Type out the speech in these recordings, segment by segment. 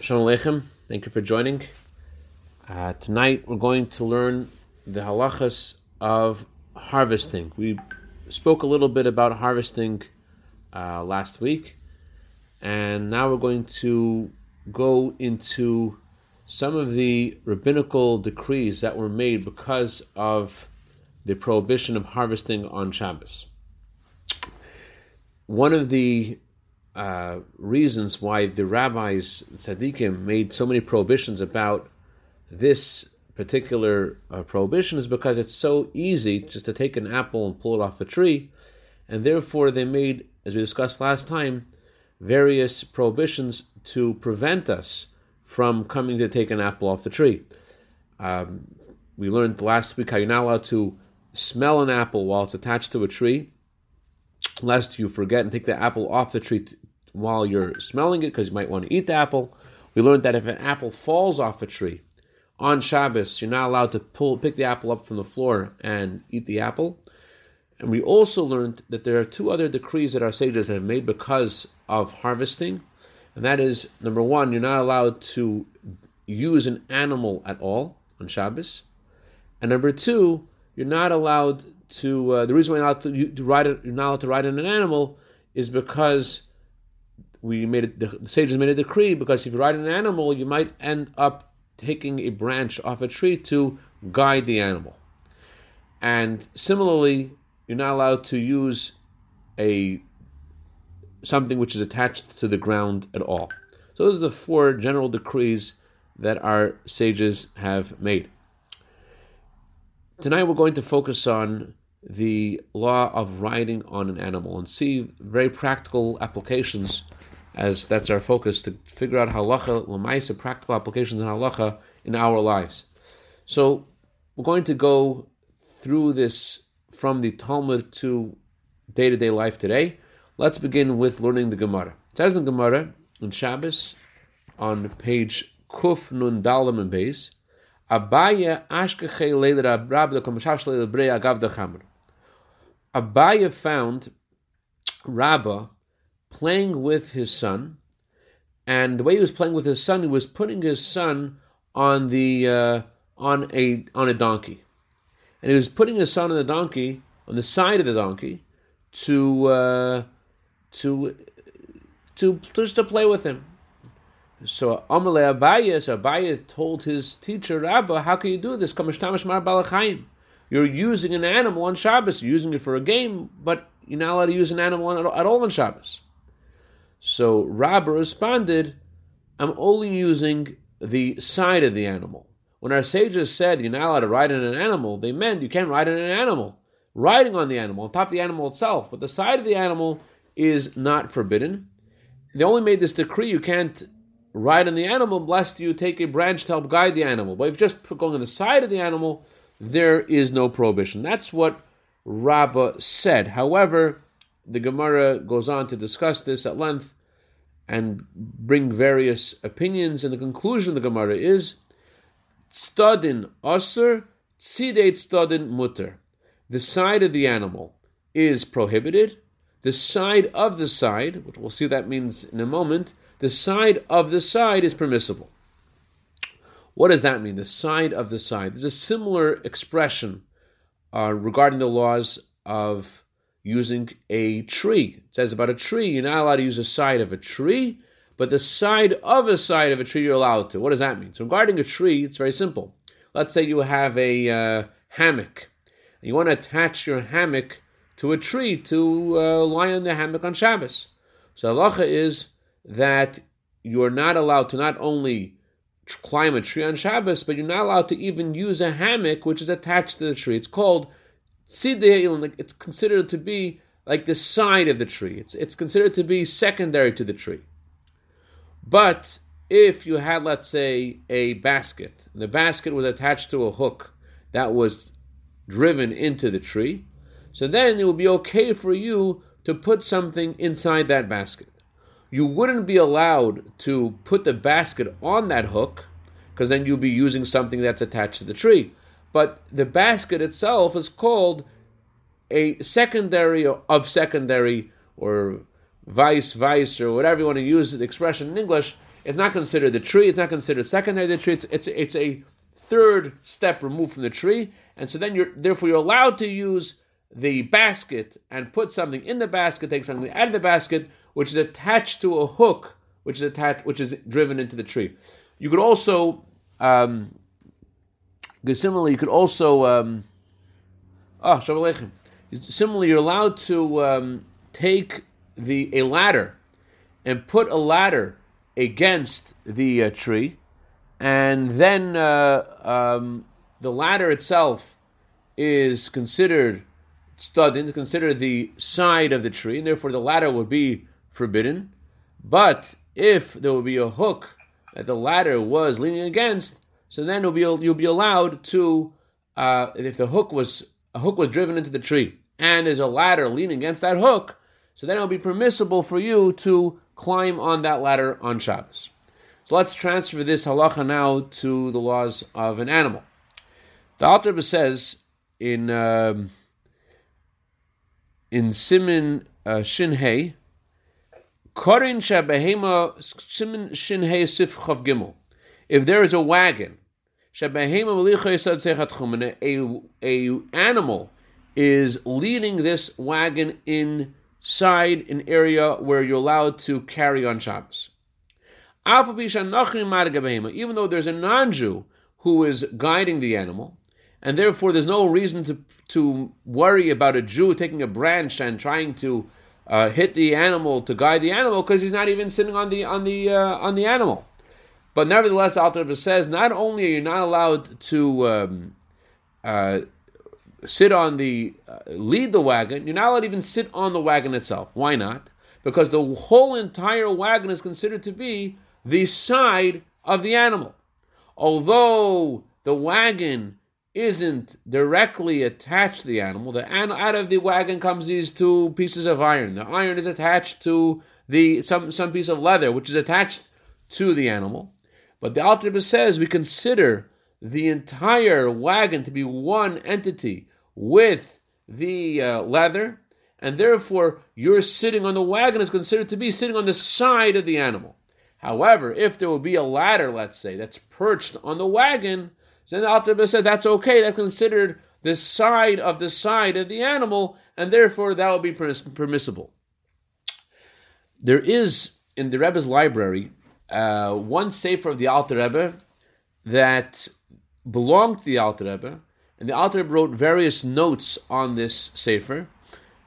Shalom Aleichem. Thank you for joining. Uh, tonight we're going to learn the halachas of harvesting. We spoke a little bit about harvesting uh, last week, and now we're going to go into some of the rabbinical decrees that were made because of the prohibition of harvesting on Shabbos. One of the uh, reasons why the rabbis, tzaddikim, made so many prohibitions about this particular uh, prohibition is because it's so easy just to take an apple and pull it off a tree, and therefore they made, as we discussed last time, various prohibitions to prevent us from coming to take an apple off the tree. Um, we learned last week how you're not allowed to smell an apple while it's attached to a tree, lest you forget and take the apple off the tree while you're smelling it because you might want to eat the apple. We learned that if an apple falls off a tree on Shabbos, you're not allowed to pull pick the apple up from the floor and eat the apple. And we also learned that there are two other decrees that our sages have made because of harvesting. And that is number one, you're not allowed to use an animal at all on Shabbos. And number two, you're not allowed to. Uh, the reason why you're not allowed to, to ride you're not allowed to ride in an animal is because we made it. The sages made a decree because if you ride an animal, you might end up taking a branch off a tree to guide the animal. And similarly, you're not allowed to use a something which is attached to the ground at all. So those are the four general decrees that our sages have made. Tonight we're going to focus on the law of riding on an animal and see very practical applications as that's our focus to figure out halacha, lamaisa, practical applications in halacha in our lives. So we're going to go through this from the Talmud to day to day life today. Let's begin with learning the Gemara. It says the Gemara in Shabbos on page Kuf Nun Dalam and Beis. Abaya ashkeche leila rab the komishash leila brei agav the Abaya found Rabbah playing with his son, and the way he was playing with his son, he was putting his son on the uh, on a on a donkey, and he was putting his son on the donkey on the side of the donkey to uh, to to just to play with him. So Amalei Abaye, so told his teacher Rabba, "How can you do this? You're using an animal on Shabbos. You're using it for a game, but you're not allowed to use an animal at all on Shabbos." So Rabba responded, "I'm only using the side of the animal." When our sages said you're not allowed to ride on an animal, they meant you can't ride on an animal. Riding on the animal, on top of the animal itself, but the side of the animal is not forbidden. They only made this decree you can't ride on the animal lest you take a branch to help guide the animal. But if you're just going on the side of the animal, there is no prohibition. That's what Rabbah said. However, the Gemara goes on to discuss this at length and bring various opinions, and the conclusion of the Gemara is Stadin Asr, Tzideit Stadin Mutter. The side of the animal is prohibited, the side of the side, which we'll see that means in a moment, the side of the side is permissible. What does that mean? The side of the side. There's a similar expression uh, regarding the laws of using a tree. It says about a tree, you're not allowed to use the side of a tree, but the side of a side of a tree you're allowed to. What does that mean? So regarding a tree, it's very simple. Let's say you have a uh, hammock. You want to attach your hammock to a tree to uh, lie on the hammock on Shabbos. So halacha is that you're not allowed to not only climb a tree on Shabbos, but you're not allowed to even use a hammock which is attached to the tree. It's called It's considered to be like the side of the tree. It's it's considered to be secondary to the tree. But if you had, let's say, a basket, and the basket was attached to a hook that was driven into the tree, so then it would be okay for you to put something inside that basket. You wouldn't be allowed to put the basket on that hook because then you'd be using something that's attached to the tree. But the basket itself is called a secondary of secondary or vice, vice, or whatever you want to use the expression in English, it's not considered the tree. It's not considered secondary to the tree. It's, it's, it's a third step removed from the tree, and so then you're therefore you're allowed to use the basket and put something in the basket, take something out of the basket, which is attached to a hook, which is attached, which is driven into the tree. You could also, um, similarly, you could also, um, oh, Similarly, you're allowed to um, take the a ladder and put a ladder against the uh, tree, and then uh, um, the ladder itself is considered studding to consider the side of the tree, and therefore the ladder would be forbidden. But if there would be a hook that the ladder was leaning against, so then you'll be, you'll be allowed to, uh, if the hook was a hook was driven into the tree, and there's a ladder leaning against that hook, so then it'll be permissible for you to climb on that ladder on Shabbos. So let's transfer this halacha now to the laws of an animal. The Alter says in um, in Simin uh, Shinhei, Korin Shabahema Simin Shinhei Sif Chav Gimel. If there is a wagon, a a animal is leading this wagon inside an area where you're allowed to carry on Shabbos. Even though there's a non-Jew who is guiding the animal, and therefore there's no reason to to worry about a Jew taking a branch and trying to uh, hit the animal to guide the animal because he's not even sitting on the on the uh, on the animal. But nevertheless, Alter says not only are you not allowed to um, uh, sit on the uh, lead the wagon, you're not allowed to even sit on the wagon itself. Why not? Because the whole entire wagon is considered to be the side of the animal. Although the wagon isn't directly attached to the animal, the an- out of the wagon comes these two pieces of iron. The iron is attached to the some some piece of leather, which is attached to the animal. But the Alter says we consider the entire wagon to be one entity with the uh, leather, and therefore your sitting on the wagon is considered to be sitting on the side of the animal. However, if there would be a ladder, let's say, that's perched on the wagon, then the Alter said that's okay. That's considered the side of the side of the animal, and therefore that would be permissible. There is in the Rebbe's library uh, one sefer of the Alter Rebbe that belonged to the Alter Rebbe, and the Alter Rebbe wrote various notes on this sefer.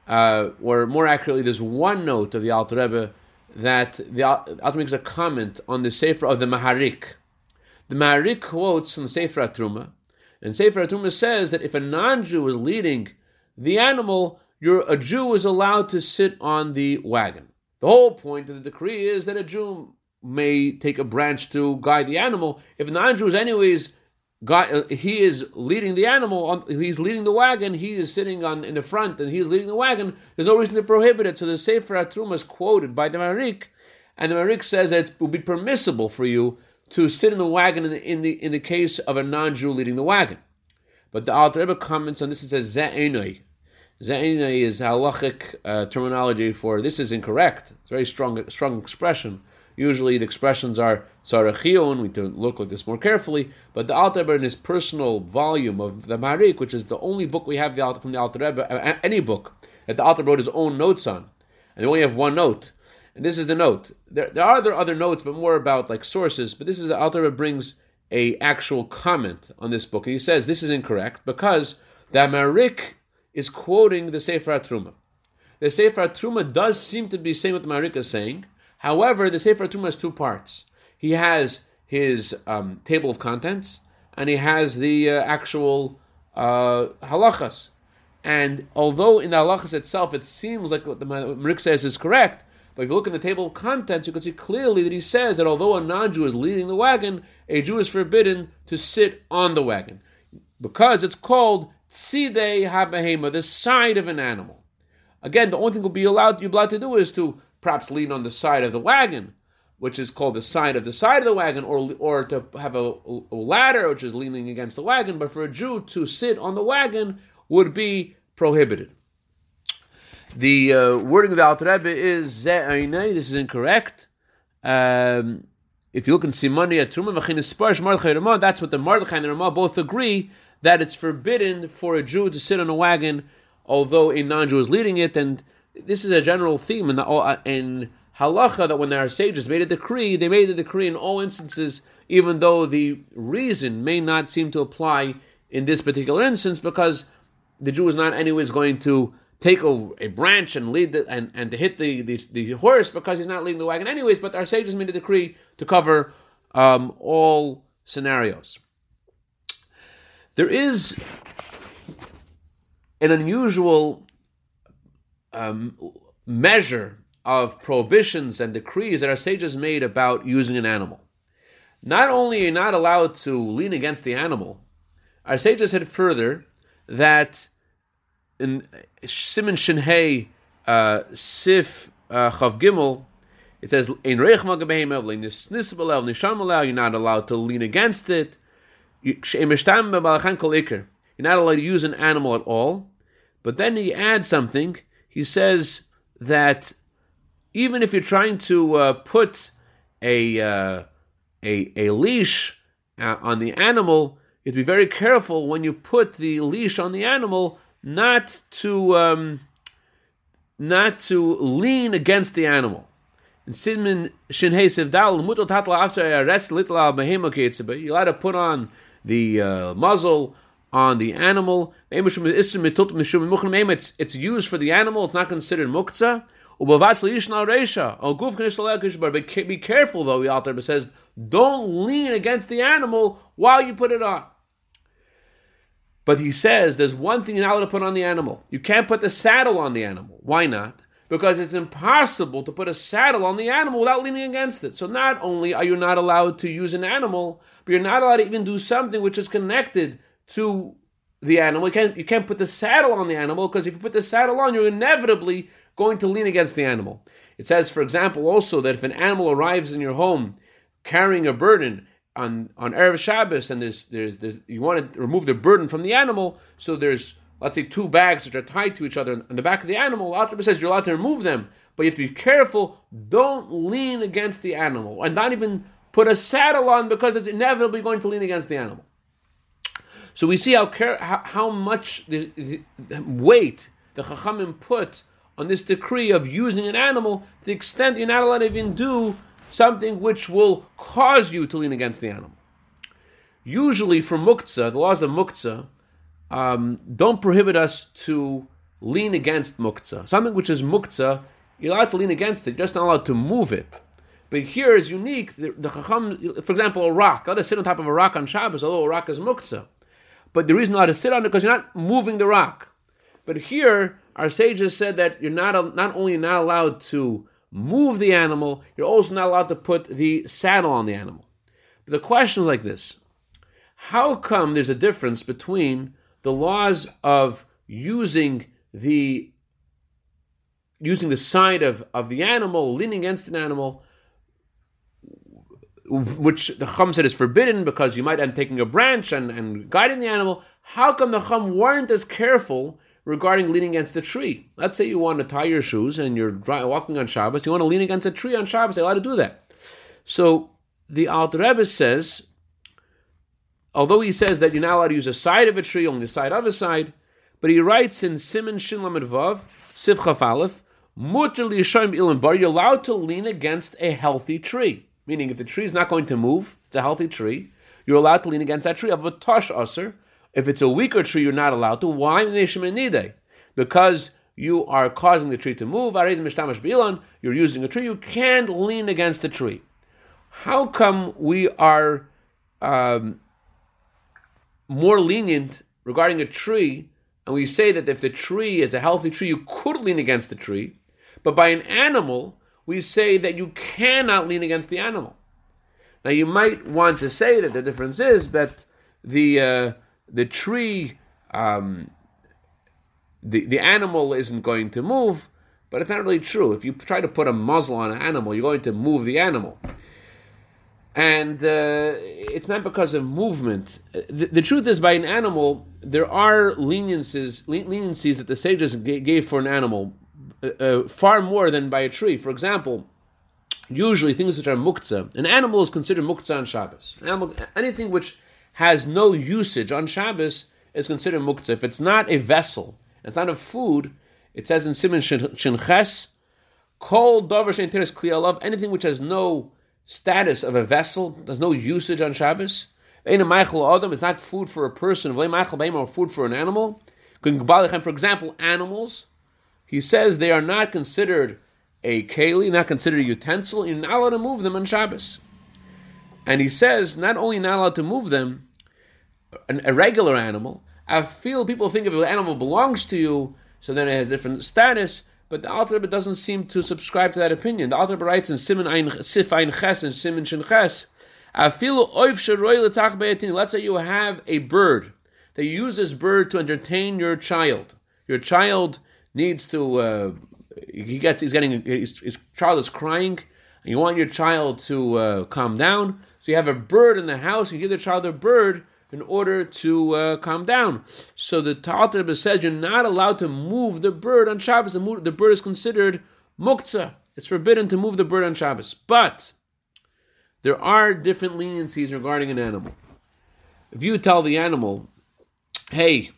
Uh, or more accurately, there's one note of the Alter Rebbe that the Alter makes a comment on the sefer of the Maharik. The Maharik quotes from Sefer Atruma, and Sefer Atruma says that if a non-Jew is leading the animal, a Jew is allowed to sit on the wagon. The whole point of the decree is that a Jew may take a branch to guide the animal. If non-Jew is anyways uh, he is leading the animal, On, he's leading the wagon, he is sitting on in the front and he's leading the wagon, there's no reason to prohibit it. So the Sefer Atruma is quoted by the Marik, and the Marik says that it would be permissible for you to sit in the wagon in the in the, in the case of a non-Jew leading the wagon. But the Alter Rebbe comments on this and says Za'enoi. Za'enoi is halachic uh, terminology for this is incorrect. It's a very strong strong expression. Usually the expressions are tzarachion, we to look at this more carefully, but the Alter Rebbe in his personal volume of the Marik, which is the only book we have from the Alter Rebbe, any book that the Alter wrote his own notes on, and they only have one note. And this is the note. There, there are other, other notes, but more about like sources. But this is the Alter Rebbe brings a actual comment on this book. And he says this is incorrect because the Marik is quoting the Sefer Truma. The Sefer Truma does seem to be saying what the Marik is saying. However, the Sefer Truma has two parts. He has his um, table of contents and he has the uh, actual uh, halachas. And although in the halachas itself it seems like what the Marik says is correct, but if you look in the table of contents, you can see clearly that he says that although a non-Jew is leading the wagon, a Jew is forbidden to sit on the wagon because it's called tzidei habehema, the side of an animal. Again, the only thing you'll be allowed you're allowed to do is to perhaps lean on the side of the wagon, which is called the side of the side of the wagon, or or to have a, a ladder which is leaning against the wagon. But for a Jew to sit on the wagon would be prohibited. The uh, wording of the Alter Rebbe is Ze'ainai. This is incorrect. Um, if you look in Simoni at Truma that's what the Mordechai and the Ramah both agree that it's forbidden for a Jew to sit on a wagon, although a non-Jew is leading it. And this is a general theme in, the, uh, in halacha that when our sages made a decree, they made the decree in all instances, even though the reason may not seem to apply in this particular instance, because the Jew is not anyways going to take a, a branch and lead the, and, and to hit the, the, the, horse because he's not leading the wagon anyways, but our sages made a decree to cover um, all scenarios. There is an unusual um, measure of prohibitions and decrees that our sages made about using an animal. Not only are you not allowed to lean against the animal, our sages said further that in Simon Shinhei uh, Sif uh, Chav Gimel, it says in You're not allowed to lean against it. You're not allowed to use an animal at all. But then he adds something. He says that even if you're trying to uh, put a, uh, a a leash uh, on the animal, you have to be very careful when you put the leash on the animal not to um, not to lean against the animal. In Sidmin Shinhei Sivdal, Mutal Tatla Afsar Arrest Litla Behema You have to put on the uh, muzzle on the animal. It's, used for the animal, it's not considered muktzah. Be careful though, the author says, don't lean against the animal while you put it on. But he says there's one thing you're not allowed to put on the animal. You can't put the saddle on the animal. Why not? Because it's impossible to put a saddle on the animal without leaning against it. So not only are you not allowed to use an animal, but you're not allowed to even do something which is connected to the animal. You can't, you can't put the saddle on the animal because if you put the saddle on, you're inevitably going to lean against the animal. It says, for example, also that if an animal arrives in your home carrying a burden on on erev Shabbos, and there's there's there's you want to remove the burden from the animal, so there's let's say two bags which are tied to each other on the back of the animal. Allah says you're allowed to remove them, but you have to be careful. Don't lean against the animal, and not even put a saddle on because it's inevitably going to lean against the animal. So we see how how, how much the, the, weight the Chachamim put on this decree of using an animal to the extent you're not allowed to even do something which will cause you to lean against the animal. Usually, for muktzah, the laws of muktzah um, don't prohibit us to lean against muktzah. Something which is muktzah, you're allowed to lean against it, you're just not allowed to move it. But here is unique. The, the chacham, for example, a rock. Let us sit on top of a rock on Shabbos, although a rock is muktzah. But the reason not to sit on it because you're not moving the rock. But here, our sages said that you're not not only not allowed to move the animal, you're also not allowed to put the saddle on the animal. But the question is like this How come there's a difference between the laws of using the using the side of, of the animal, leaning against an animal, which the Chum said is forbidden because you might end taking a branch and, and guiding the animal. How come the Chum weren't as careful regarding leaning against a tree. Let's say you want to tie your shoes and you're walking on Shabbos, you want to lean against a tree on Shabbos, they're allowed to do that. So the Alter Rebbe says, although he says that you're not allowed to use a side of a tree, only the side of a side, but he writes in Simon Shin Lamed Vav, Siv Chaf Aleph, you're allowed to lean against a healthy tree. Meaning, if the tree is not going to move, it's a healthy tree, you're allowed to lean against that tree. Of a tosh usher, if it's a weaker tree, you're not allowed to. Why? Because you are causing the tree to move. You're using a tree. You can't lean against the tree. How come we are um, more lenient regarding a tree, and we say that if the tree is a healthy tree, you could lean against the tree, but by an animal, we say that you cannot lean against the animal. Now, you might want to say that the difference is that the uh, the tree, um, the, the animal isn't going to move, but it's not really true. If you try to put a muzzle on an animal, you're going to move the animal. And uh, it's not because of movement. The, the, truth is, by an animal, there are leniencies, leniencies that the sages gave for an animal. Uh, uh, far more than by a tree. For example, usually things which are muktzah, an animal is considered muktzah on Shabbos. Animal, anything which has no usage on Shabbos is considered muktzah. If it's not a vessel, it's not a food, it says in Simon Shinches, Kol davar she'interes kliyalav, anything which has no status of a vessel, there's no usage on Shabbos. It's not food for a person, or food for an animal. For example, animals, he says they are not considered a keli, not considered a utensil, you're not allowed to move them on Shabbos. And he says, not only not allowed to move them, an, a regular animal, I feel people think if an animal belongs to you, so then it has different status, but the Alter doesn't seem to subscribe to that opinion. The Alter writes in Simon Ein Sif Ein Ches and Simon Shin Ches, Let's say you have a bird. They use this bird to entertain your child. Your child needs to. Uh, he gets. He's getting. His, his, child is crying. And you want your child to uh, calm down. So you have a bird in the house. You give the child a bird in order to uh, calm down. So the Talmud says you're not allowed to move the bird on Shabbos. The bird is considered muktzah. It's forbidden to move the bird on Shabbos. But there are different leniencies regarding an animal. If you tell the animal, hey,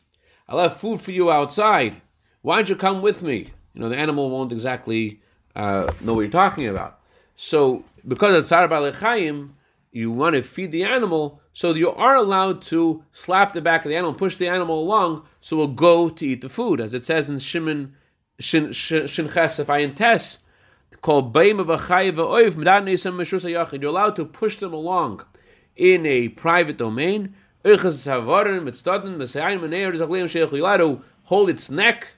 I left food for you outside, why don't you come with me? You know, the animal won't exactly uh, know what you're talking about. So, because it's Tzar Balechayim, you want to feed the animal, so you are allowed to slap the back of the animal, push the animal along, so it will go to eat the food, as it says in Shimon Shin Chesef Ayin called You're allowed to push them along in a private domain. You're allowed to hold its neck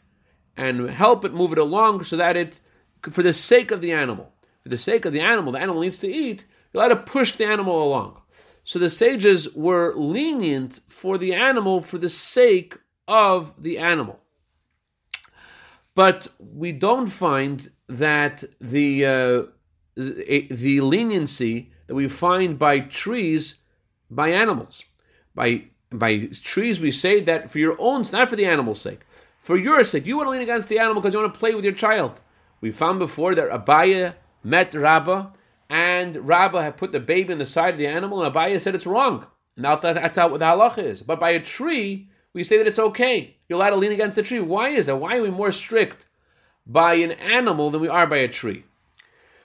and help it move it along so that it, for the sake of the animal, for the sake of the animal, the animal needs to eat, you're allowed to push the animal along. So the sages were lenient for the animal for the sake of the animal. But we don't find that the uh, the leniency that we find by trees by animals. By by trees, we say that for your own, not for the animal's sake, for your sake. You want to lean against the animal because you want to play with your child. We found before that Abaya met Rabbah, and Rabbah had put the baby in the side of the animal, and Abaya said it's wrong. Now that's what the halacha is. But by a tree, we say that it's okay. You're allowed to lean against the tree. Why is that? Why are we more strict by an animal than we are by a tree.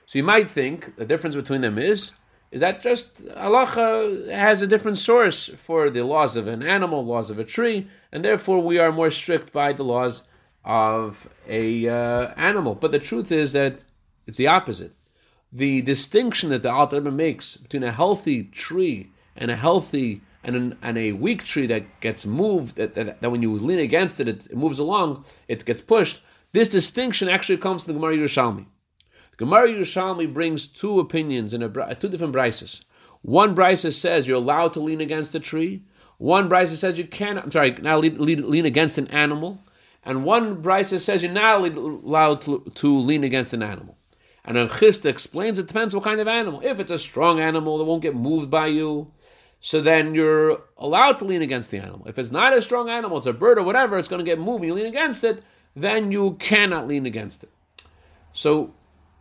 So you might think the difference between them is is that just halacha has a different source for the laws of an animal, laws of a tree, and therefore we are more strict by the laws of a uh, animal. But the truth is that it's the opposite. The distinction that the Alter Rebbe makes between a healthy tree and a healthy and, an, and a weak tree that gets moved, that, that, that when you lean against it, it, it moves along, it gets pushed. This distinction actually comes from the Gemara Yerushalmi. Gemara Yerushalmi brings two opinions in a, two different brises. One brisa says you're allowed to lean against a tree. One brisa says you can't. I'm sorry, now lean, lean, against an animal. And one brisa says you're not allowed to, to lean against an animal. And a Chisda explains it depends what kind of animal. If it's a strong animal that won't get moved by you, so then you're allowed to lean against the animal. If it's not a strong animal, it's a bird or whatever, it's going to get moved, you lean against it, then you cannot lean against it. So,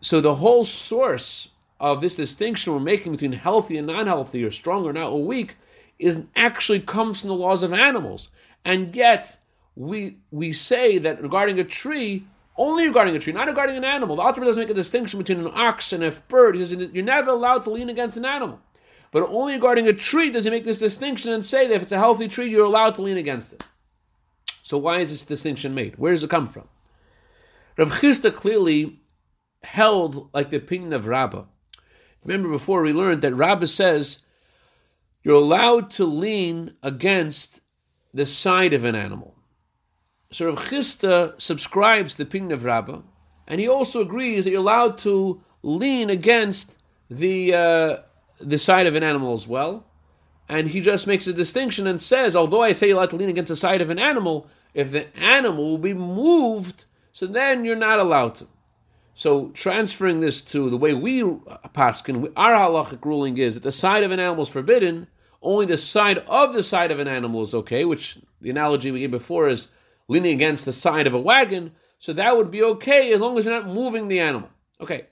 so the whole source of this distinction we're making between healthy and non-healthy, or strong or not, or weak, is actually comes from the laws of animals. And yet, we we say that regarding a tree, only regarding a tree, not regarding an animal. The author doesn't make a distinction between an ox and a bird. He says you're never allowed to lean against an animal. But only regarding a tree does he make this distinction and say that if it's a healthy tree, you're allowed to lean against it. So why is this distinction made? Where does it come from? Rav Chisda clearly held like the opinion of Rabbah. Remember before we learned that Rabbah says you're allowed to lean against the side of an animal. So Rav Chisda subscribes to the opinion of Rabbah, and he also agrees that you're allowed to lean against the uh, the side of an animal as well and he just makes a distinction and says, although I say you're allowed to lean against the side of an animal, if the animal will be moved, so then you're not allowed to. So transferring this to the way we uh, paskin, our halachic ruling is that the side of an animal is forbidden. Only the side of the side of an animal is okay, which the analogy we gave before is leaning against the side of a wagon. so that would be okay as long as you're not moving the animal. Okay.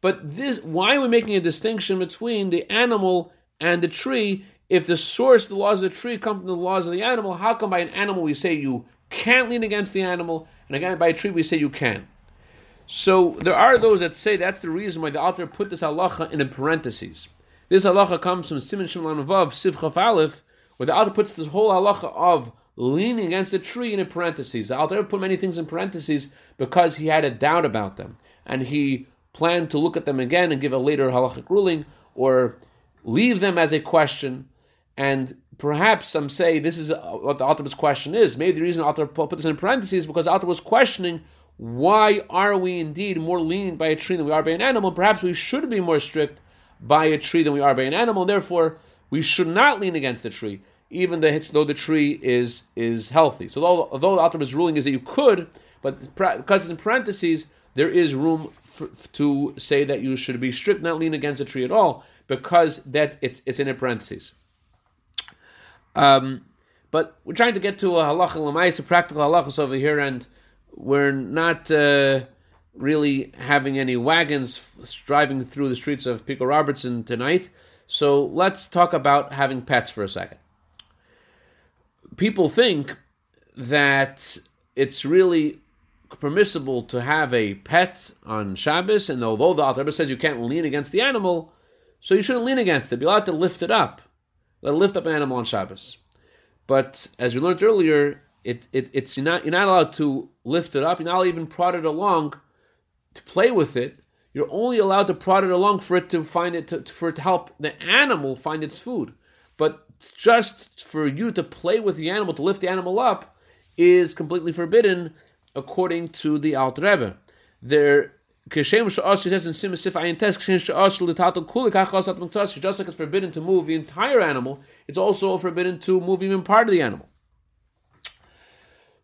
But this, why are we making a distinction between the animal and the tree? If the source, the laws of the tree, come from the laws of the animal, how come by an animal we say you can't lean against the animal, and again by a tree we say you can? So there are those that say that's the reason why the author put this halacha in a parentheses. This halacha comes from Simon Shimon Vav Sivchaf Aleph, where the author puts this whole halacha of leaning against a tree in a parentheses. The author put many things in parentheses because he had a doubt about them, and he planned to look at them again and give a later halachic ruling, or leave them as a question. And perhaps some say this is what the author's question is. Maybe the reason the author put this in parentheses because the author was questioning why are we indeed more lenient by a tree than we are by an animal? Perhaps we should be more strict by a tree than we are by an animal. Therefore, we should not lean against the tree, even though the tree is is healthy. So, although, although the Alter's ruling is that you could, but because in parentheses, there is room for, to say that you should be strict, not lean against the tree at all, because that it's it's in a parentheses. Um, but we're trying to get to a halacha a practical halachas over here, and we're not. Uh, really having any wagons driving through the streets of Pico Robertson tonight. So let's talk about having pets for a second. People think that it's really permissible to have a pet on Shabbos, and although the Alter says you can't lean against the animal, so you shouldn't lean against it. Be allowed to lift it up. Let lift up an animal on Shabbos. But as we learned earlier, it, it, it's you're not you're not allowed to lift it up. You're not even prod it along to play with it, you're only allowed to prod it along for it to find it to, for it to help the animal find its food. But just for you to play with the animal, to lift the animal up, is completely forbidden according to the Alter Rebbe. There Kishem Sha'ash says in Simasif Ayin Tes, Kishem Sha'ash L'tato Kulik Hachas At just like it's forbidden to move the entire animal, it's also forbidden to move even part of the animal.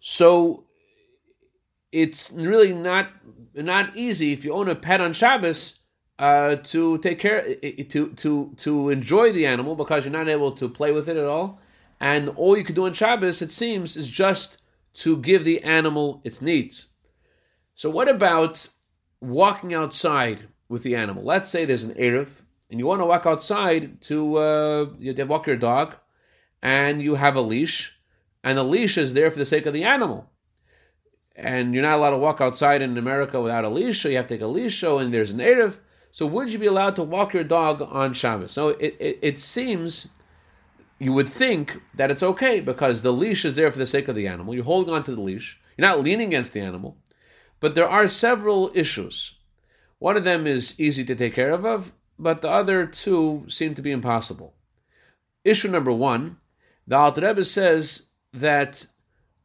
So it's really not not easy if you own a pet on Shabbos uh, to take care to to to enjoy the animal because you're not able to play with it at all, and all you can do on Shabbos it seems is just to give the animal its needs. So what about walking outside with the animal? Let's say there's an erev and you want to walk outside to uh, you to walk your dog, and you have a leash, and the leash is there for the sake of the animal and you're not allowed to walk outside in America without a leash, so you have to take a leash, and there's an Erev. So would you be allowed to walk your dog on Shabbos? So it, it, it seems, you would think that it's okay because the leash is there for the sake of the animal. You're holding on to the leash. You're not leaning against the animal. But there are several issues. One of them is easy to take care of, but the other two seem to be impossible. Issue number one, the Alter Rebbe says that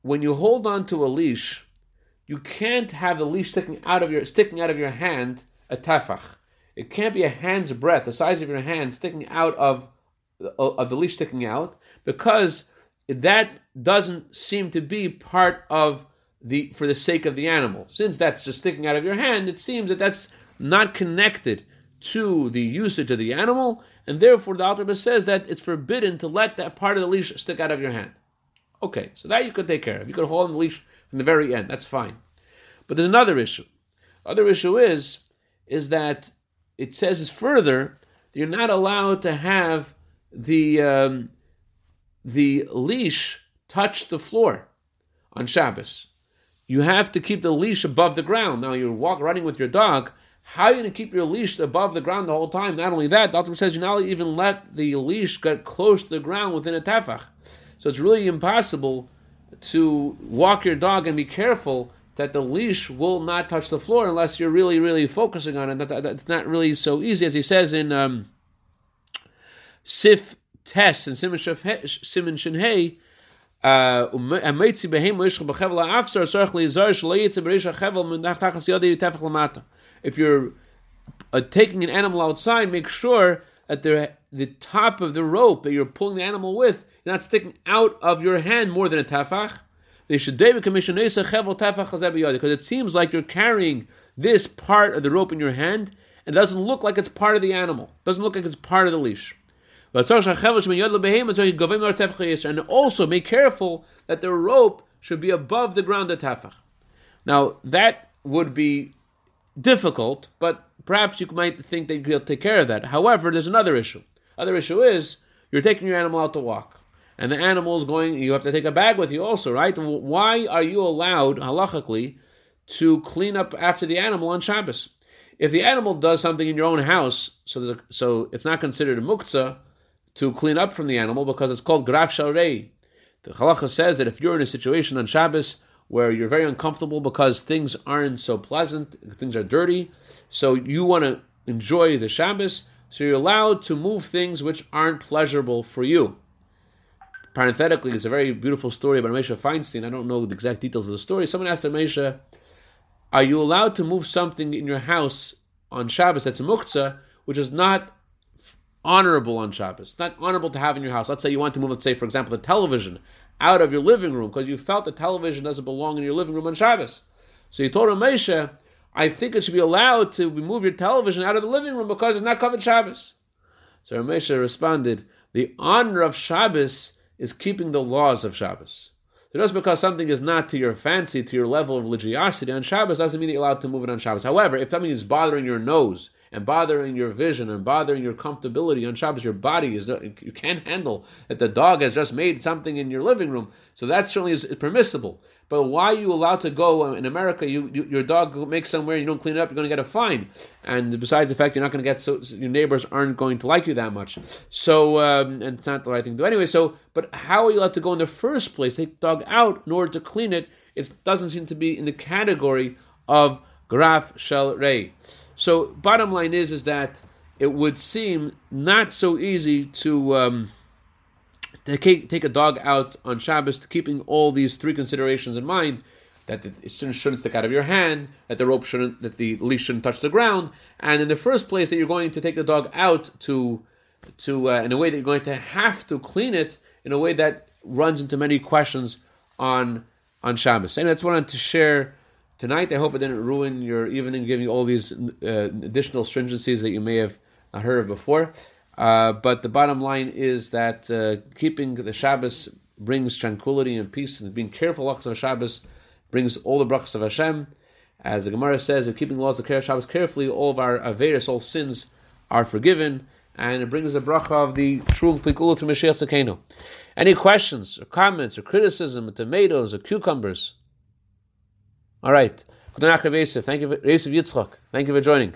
when you hold on to a leash, you can't have the leash sticking out of your sticking out of your hand a tefach. It can't be a hand's breadth, the size of your hand, sticking out of uh, of the leash sticking out, because that doesn't seem to be part of the for the sake of the animal. Since that's just sticking out of your hand, it seems that that's not connected to the usage of the animal, and therefore the Alter says that it's forbidden to let that part of the leash stick out of your hand. Okay, so that you could take care of. You could hold on the leash from the very end. That's fine. But there's another issue. Other issue is is that it says is further you're not allowed to have the um, the leash touch the floor on Shabbos. You have to keep the leash above the ground. Now you're walk running with your dog. How are you going to keep your leash above the ground the whole time? Not only that, the Doctor says you're not even let the leash get close to the ground within a tefach. So it's really impossible to walk your dog and be careful that the leash will not touch the floor unless you're really, really focusing on it. That, that, that's not really so easy, as he says in um, Sif Tes and Simon Shinhei. Uh, if you're uh, taking an animal outside, make sure that the, the top of the rope that you're pulling the animal with you're not sticking out of your hand more than a tafach. They should David commission because it seems like you're carrying this part of the rope in your hand and it doesn't look like it's part of the animal. It doesn't look like it's part of the leash. And also be careful that the rope should be above the ground of tafach. Now that would be difficult, but perhaps you might think that you'll take care of that. However, there's another issue. Other issue is you're taking your animal out to walk, and the animal is going. You have to take a bag with you also, right? Why are you allowed halachically to clean up after the animal on Shabbos? If the animal does something in your own house, so a, so it's not considered a muktzah to clean up from the animal because it's called graf shalrei. The halacha says that if you're in a situation on Shabbos where you're very uncomfortable because things aren't so pleasant, things are dirty, so you want to enjoy the Shabbos, so you're allowed to move things which aren't pleasurable for you. Parenthetically, it's a very beautiful story about Moshe Feinstein. I don't know the exact details of the story. Someone asked Moshe, are you allowed to move something in your house on Shabbos that's a muktzah, which is not honorable on Shabbos? Not honorable to have in your house. Let's say you want to move, let's say, for example, the television out of your living room because you felt the television doesn't belong in your living room on Shabbos. So you told Moshe, I think it should be allowed to remove your television out of the living room because it's not covered Shabbos. So Moshe responded, the honor of Shabbos is keeping the laws of Shabbos. So just because something is not to your fancy, to your level of religiosity on Shabbos, doesn't mean that you're allowed to move it on Shabbos. However, if something is bothering your nose and bothering your vision and bothering your comfortability on Shabbos, your body is you can't handle that the dog has just made something in your living room. So that certainly is permissible. But why are you allowed to go in America? You, you your dog makes somewhere, you don't clean it up, you're going to get a fine. And besides the fact you're not going to get so your neighbors aren't going to like you that much. So um, and it's not the right thing to do anyway. So, but how are you allowed to go in the first place? Take the dog out in order to clean it. It doesn't seem to be in the category of graf shel rei. So, bottom line is is that it would seem not so easy to. Um, take, take a dog out on Shabbos, keeping all these three considerations in mind, that it shouldn't stick out of your hand, that the rope shouldn't, that the leash shouldn't touch the ground, and in the first place that you're going to take the dog out to, to uh, in a way that you're going to have to clean it in a way that runs into many questions on on Shabbos. And that's what I wanted to share tonight. I hope it didn't ruin your evening, giving you all these uh, additional stringencies that you may have heard of before. Uh, but the bottom line is that uh, keeping the Shabbos brings tranquility and peace, and being careful of Shabbos brings all the brachas of Hashem. As the Gemara says, if keeping laws of Shabbos carefully, all of our averis, all sins, are forgiven, and it brings the bracha of the true pikul through Mashiach Sakeno. Any questions or comments or criticism, or tomatoes or cucumbers? All right. Thank you, Yitzchak. Thank you for joining.